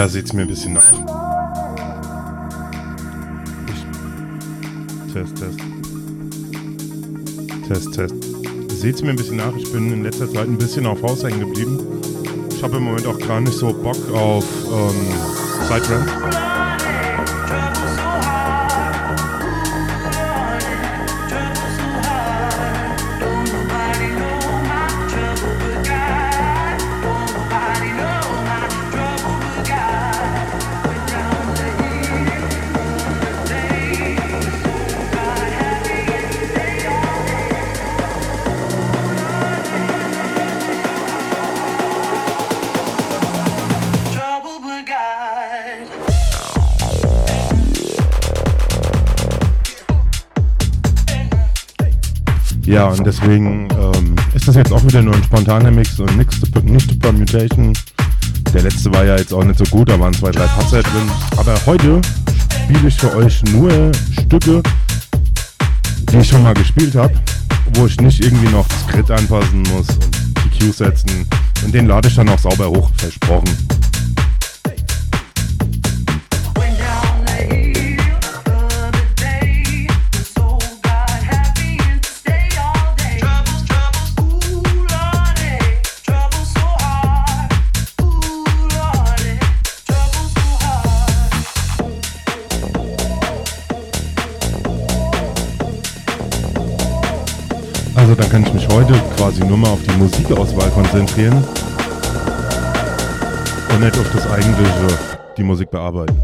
Ja, seht's mir ein bisschen nach. Ich test, Test. Test, Test. Seht's mir ein bisschen nach. Ich bin in letzter Zeit ein bisschen auf Haus hängen geblieben. Ich habe im Moment auch gar nicht so Bock auf ähm, Sidetrend. Ja, und deswegen ähm, ist das jetzt auch wieder nur ein spontaner Mix und nichts nicht Permutation. Der letzte war ja jetzt auch nicht so gut, da waren zwei, drei Patzer drin. Aber heute spiele ich für euch nur Stücke, die ich schon mal gespielt habe, wo ich nicht irgendwie noch das Grid anpassen muss und die Q setzen. Und den lade ich dann auch sauber hoch, versprochen. Heute quasi nur mal auf die Musikauswahl konzentrieren und nicht auf das eigentliche, die Musik bearbeiten.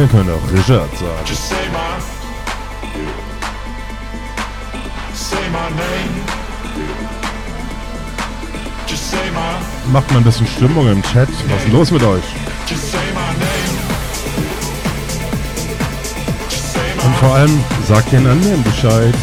Ihr könnt auch Richard sagen. Just say my. Say my name. Just say my. Macht mal ein bisschen Stimmung im Chat. Was ist los mit euch? Just say my name. Just say my. Und vor allem sagt den anderen Bescheid.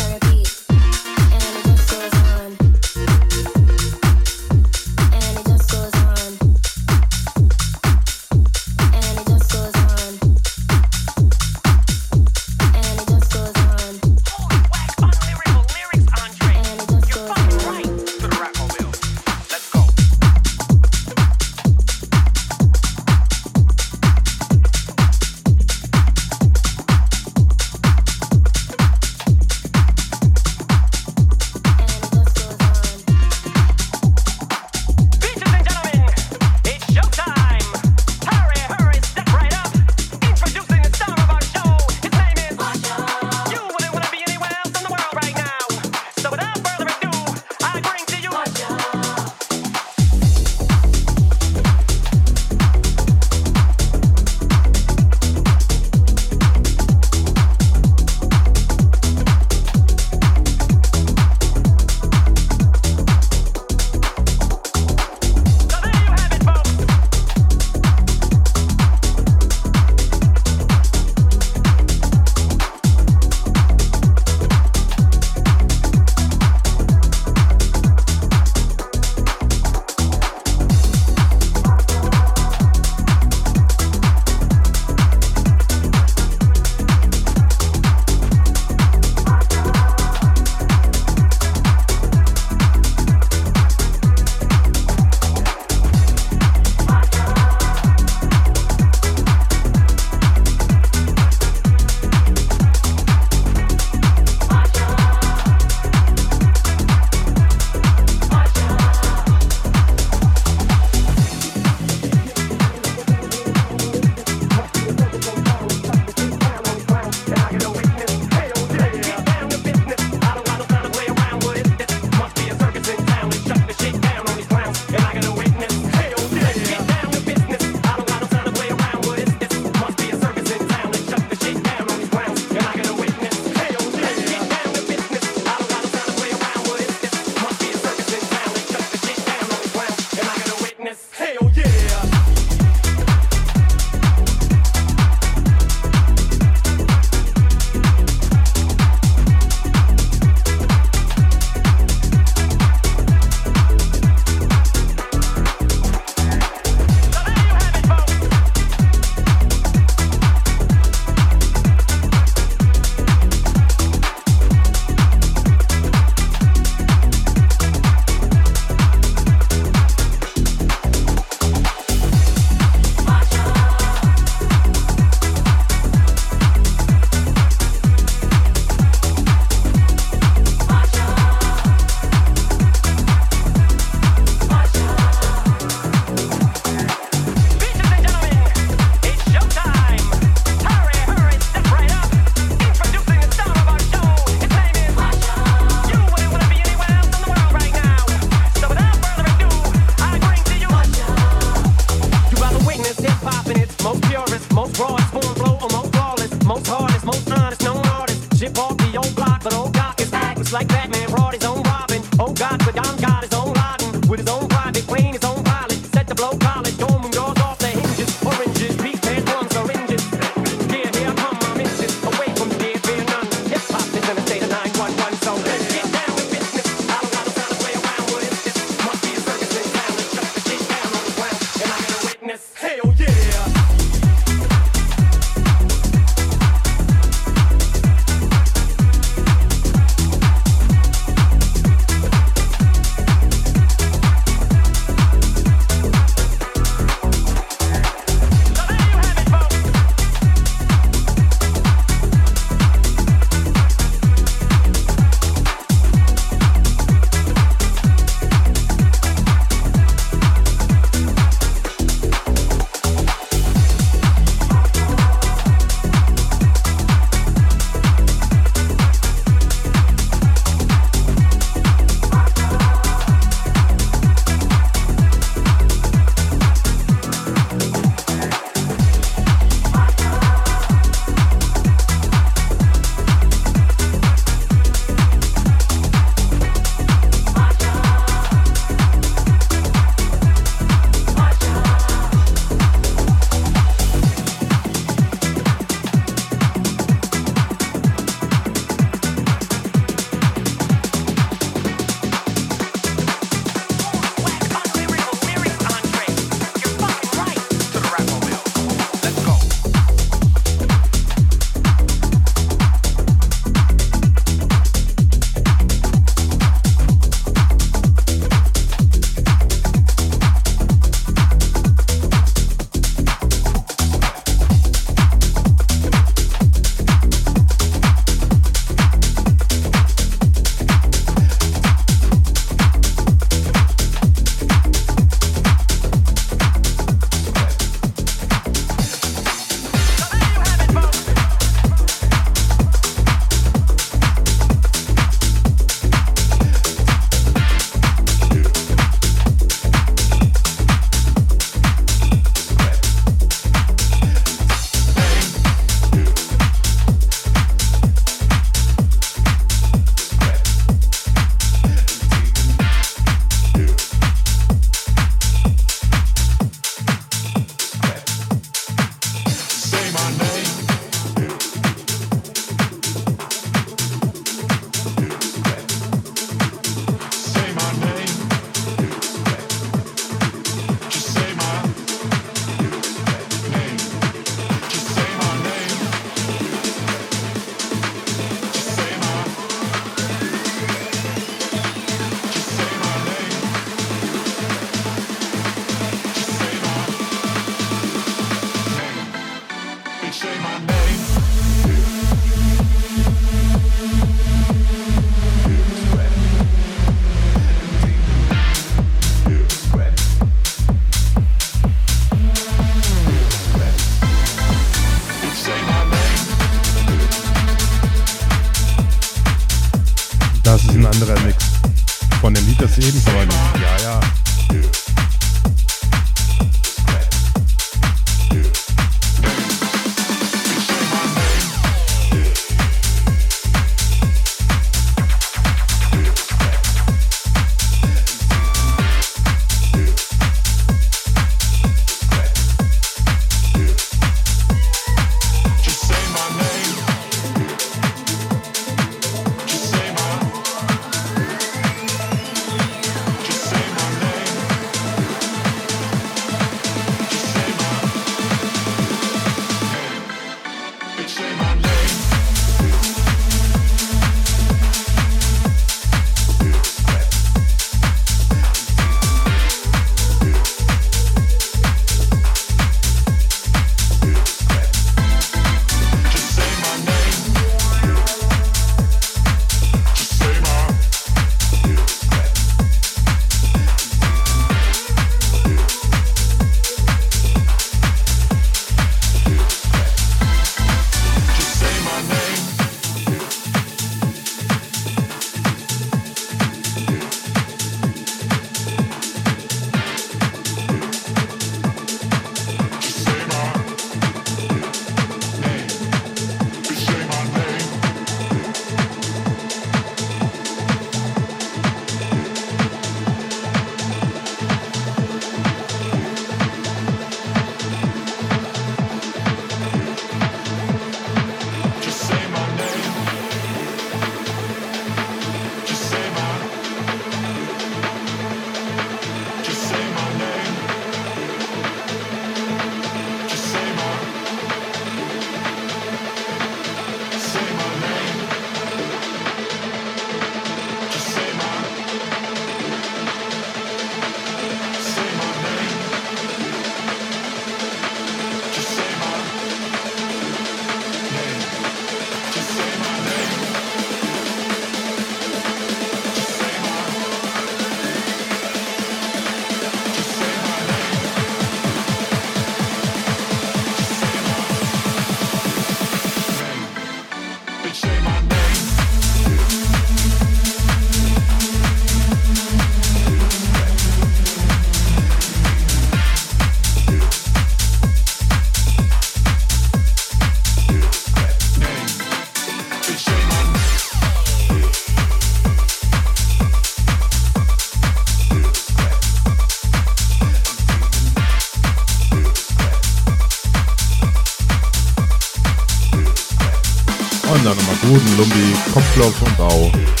Kopflauf und Bau.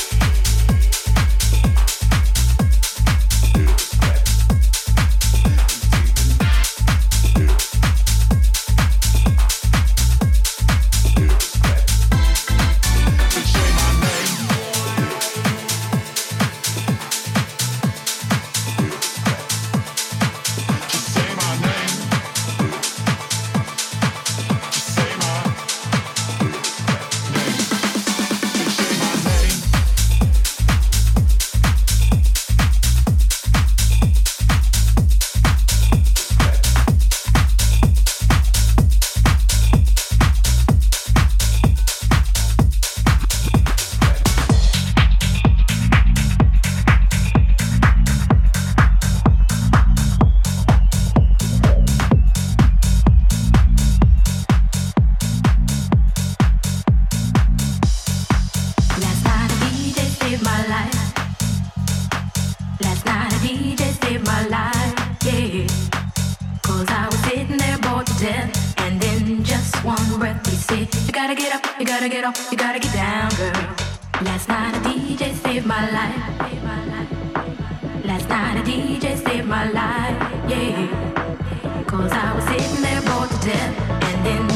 and in just one breath we say you gotta get up you gotta get up, you gotta get down girl. Last night a dj saved my life. Last night a dj saved my life yeah. Cause i was sitting there bored to death and then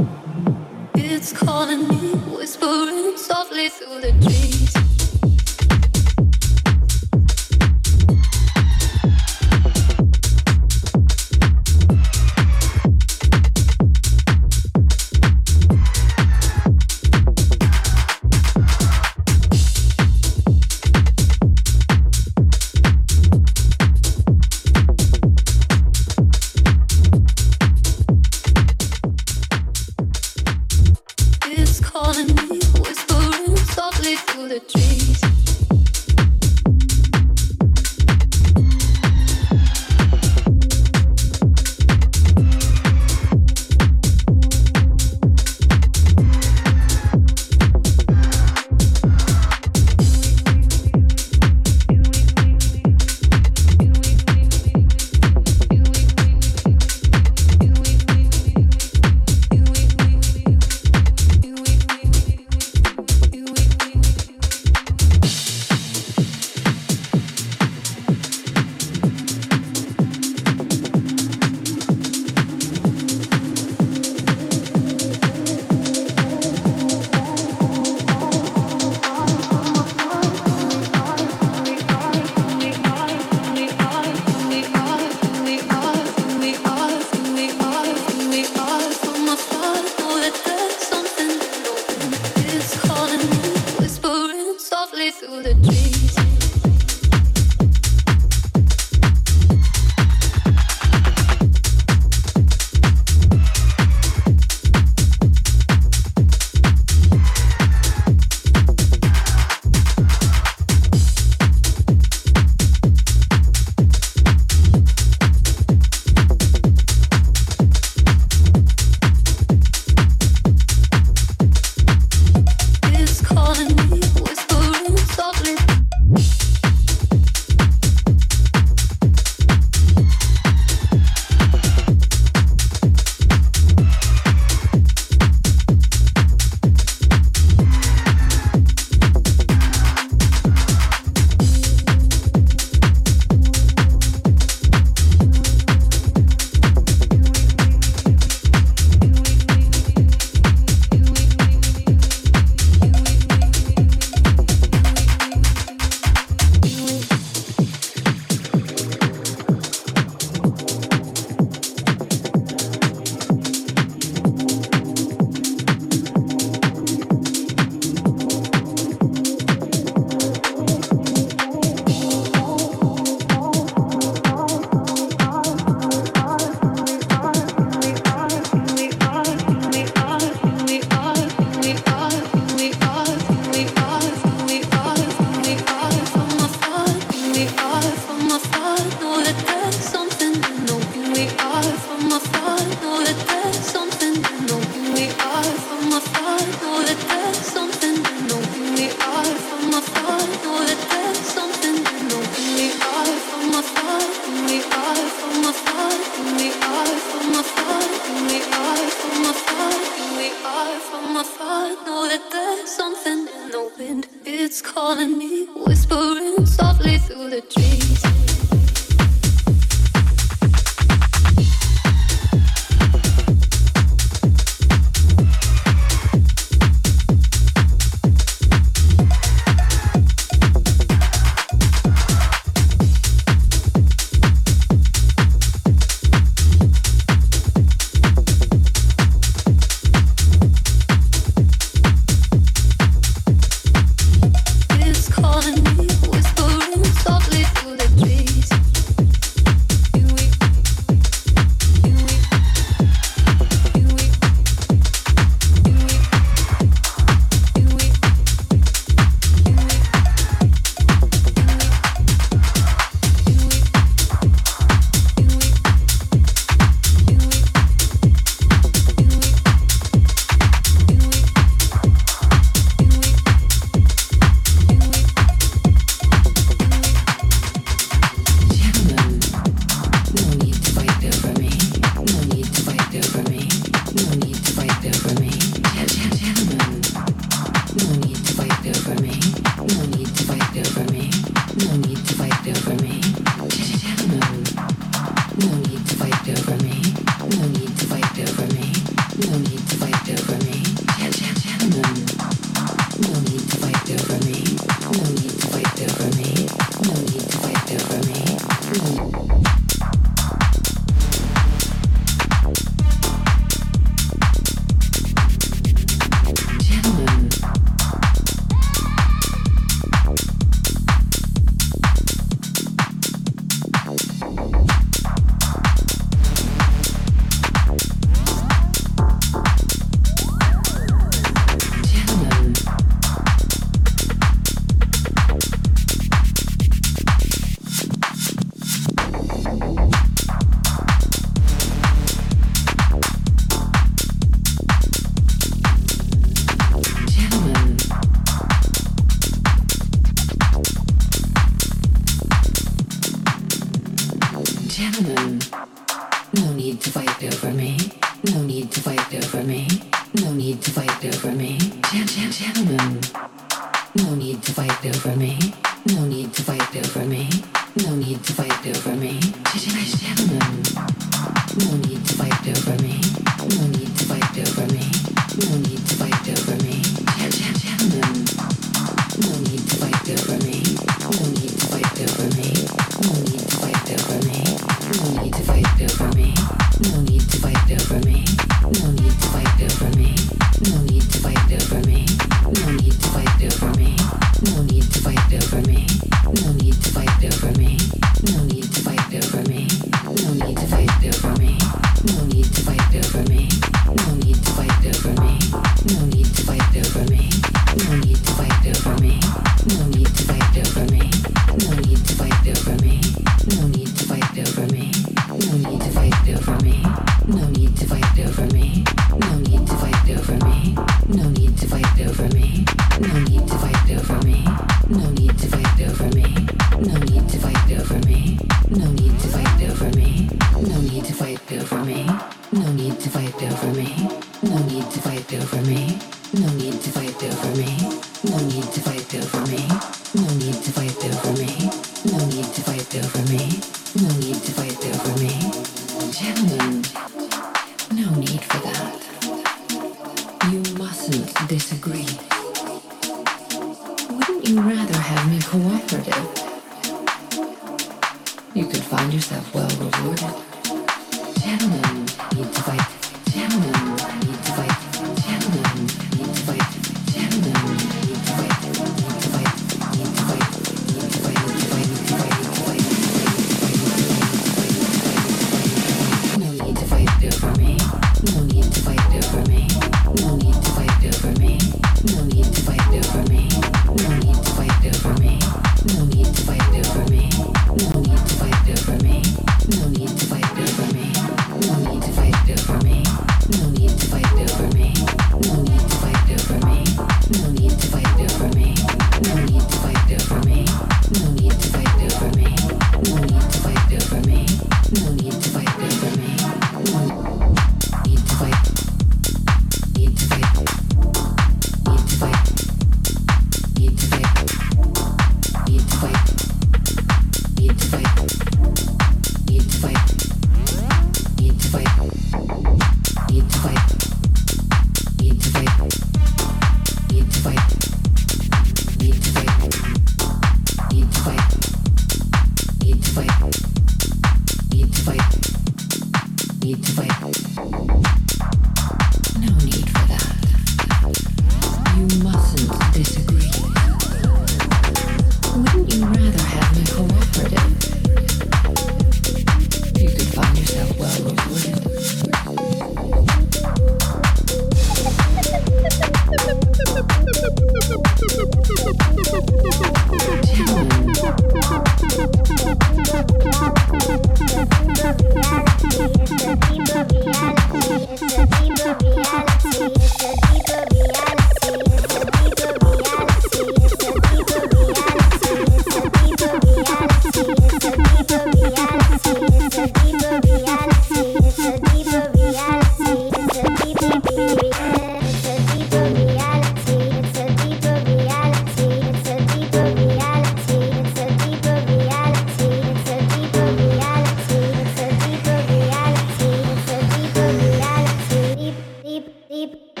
babe.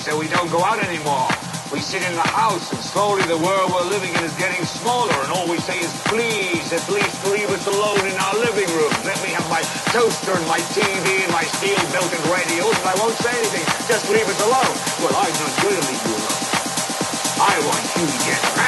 cities that we don't go out anymore. We sit in the house and slowly the world we're living in is getting smaller and all we say is please at least leave us alone in our living room. Let me have my toaster and my TV and my steel built in radios and I won't say anything. Just leave us alone. Well, I'm not going to leave you alone. I want you to get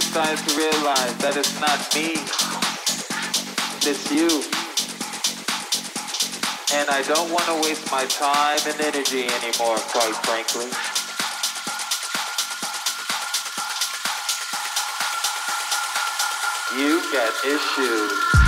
Finally started to realize that it's not me, it's you. And I don't want to waste my time and energy anymore, quite frankly. You got issues.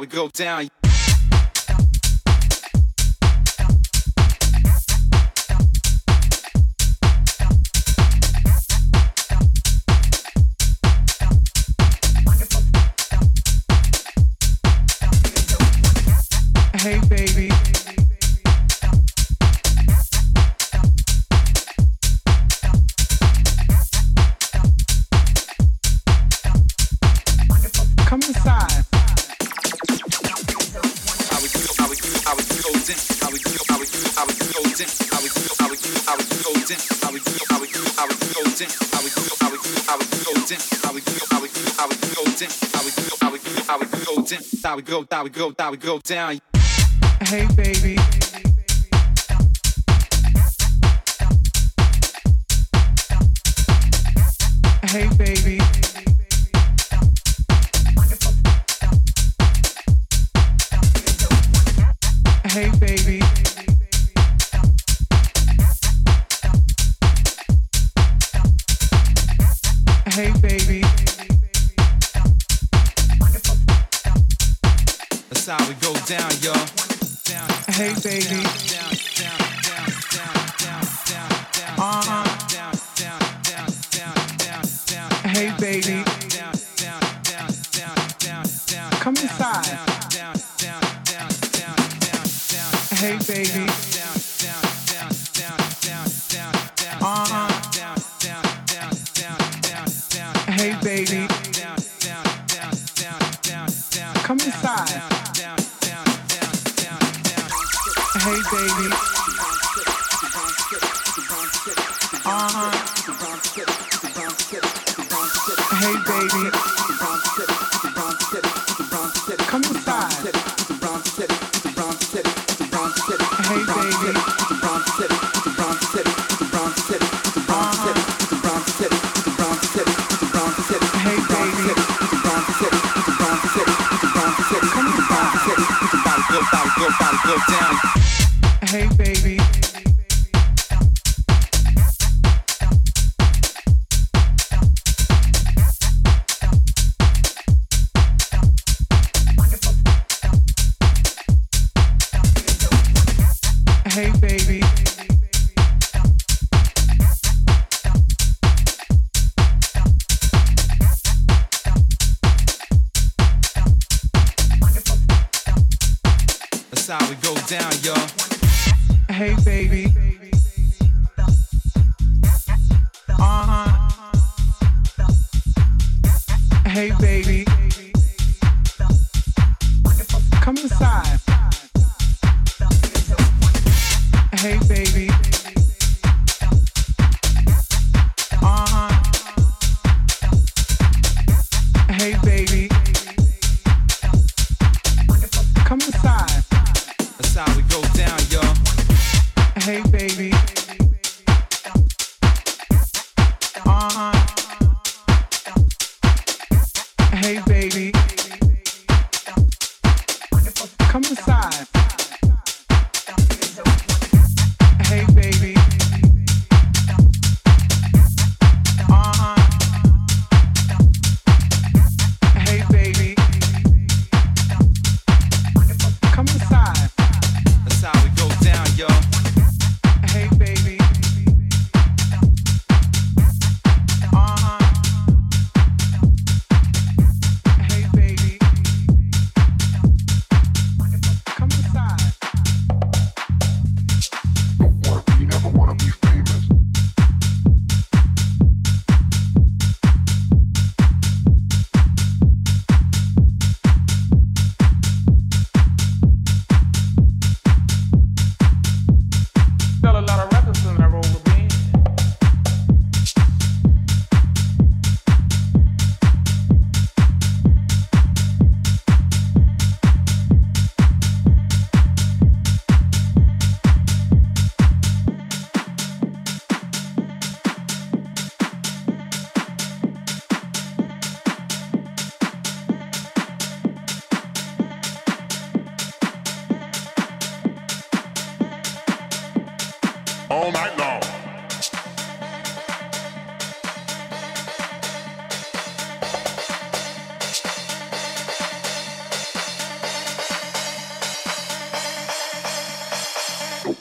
We we go down. Go, go, we go down.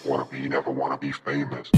Wanna be, never wanna be famous.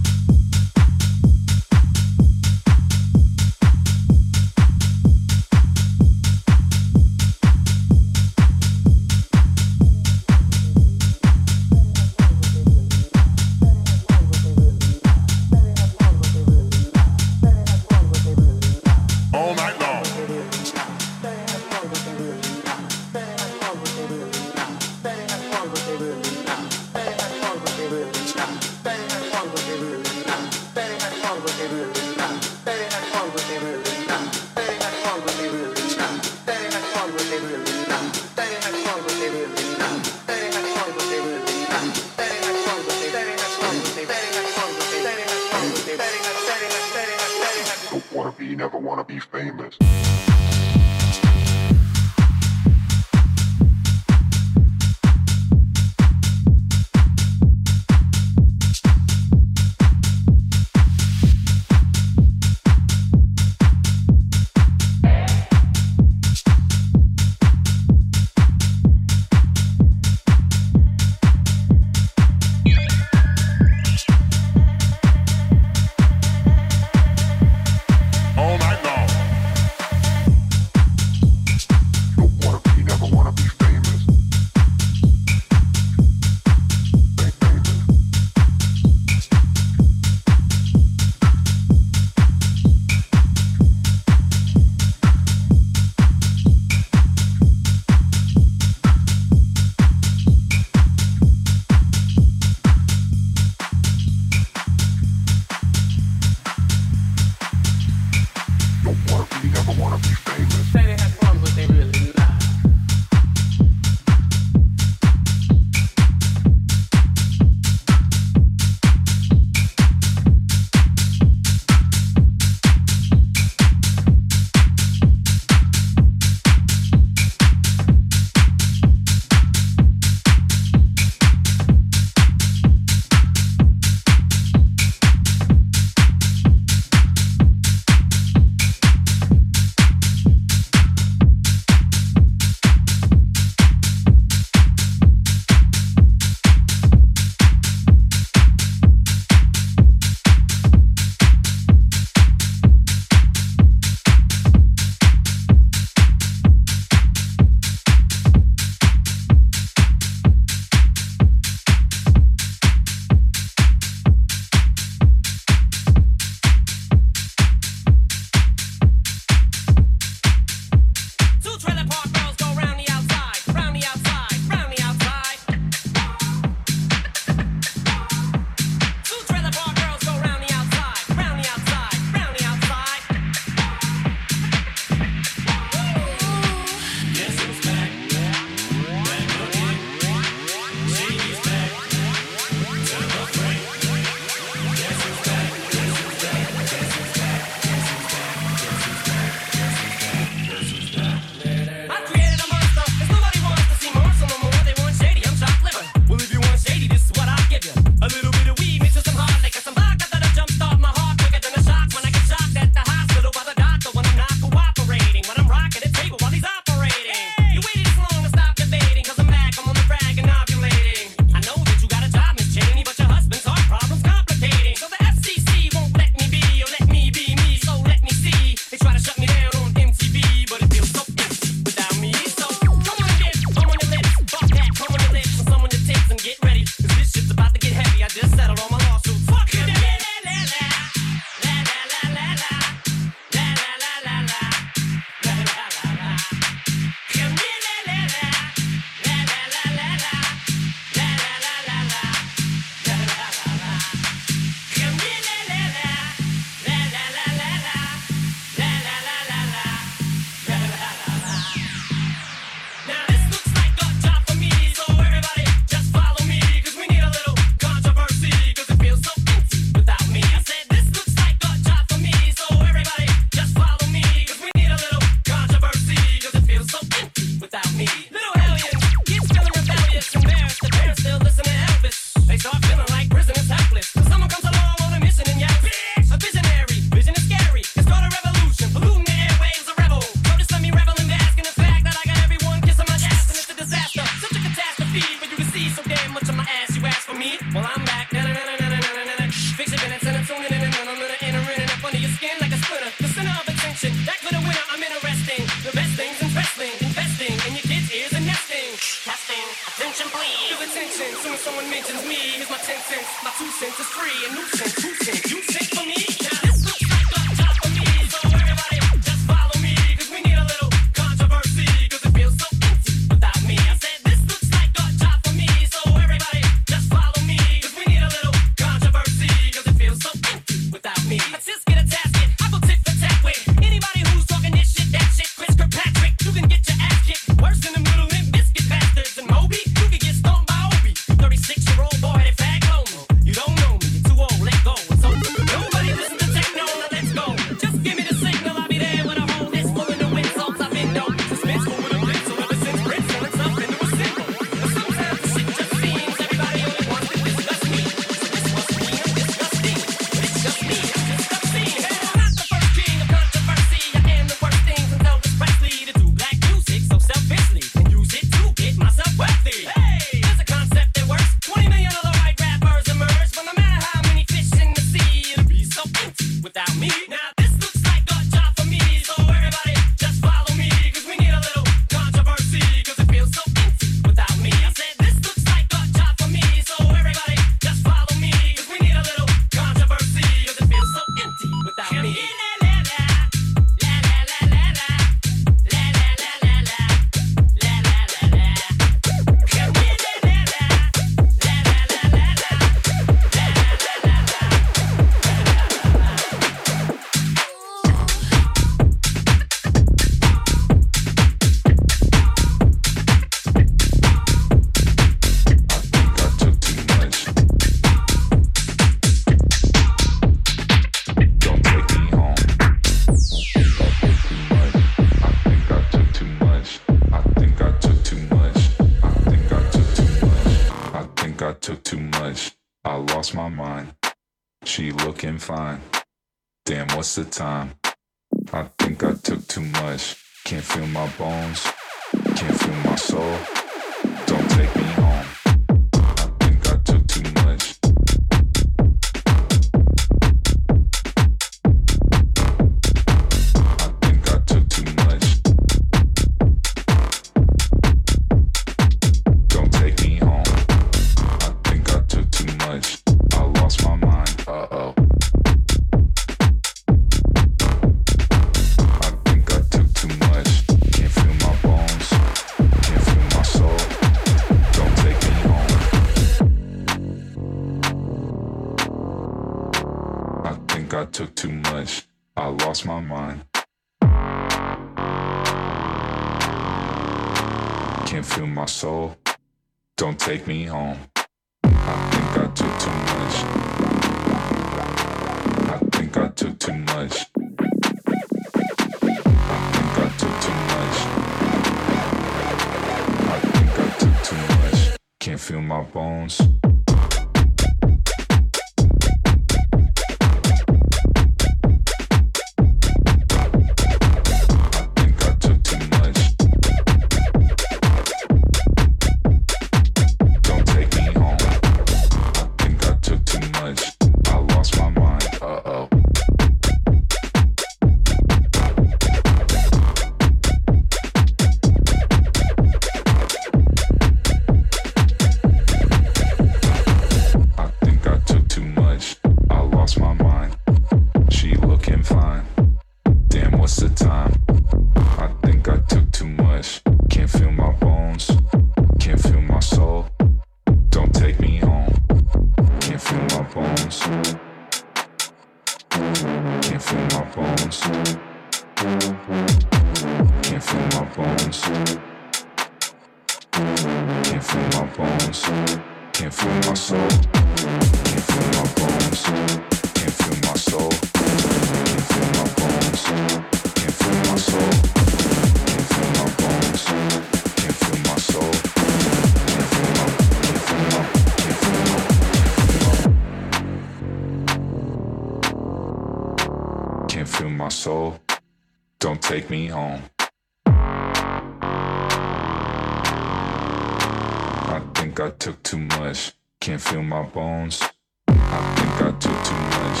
much. Can't feel my bones. I think I took too much.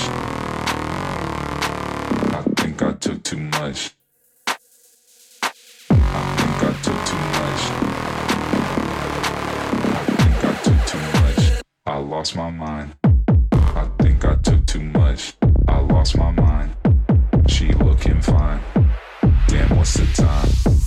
I think I took too much. I think I took too much. I think I took too much. I lost my mind. I think I took too much. I lost my mind. She looking fine. Damn, what's the time?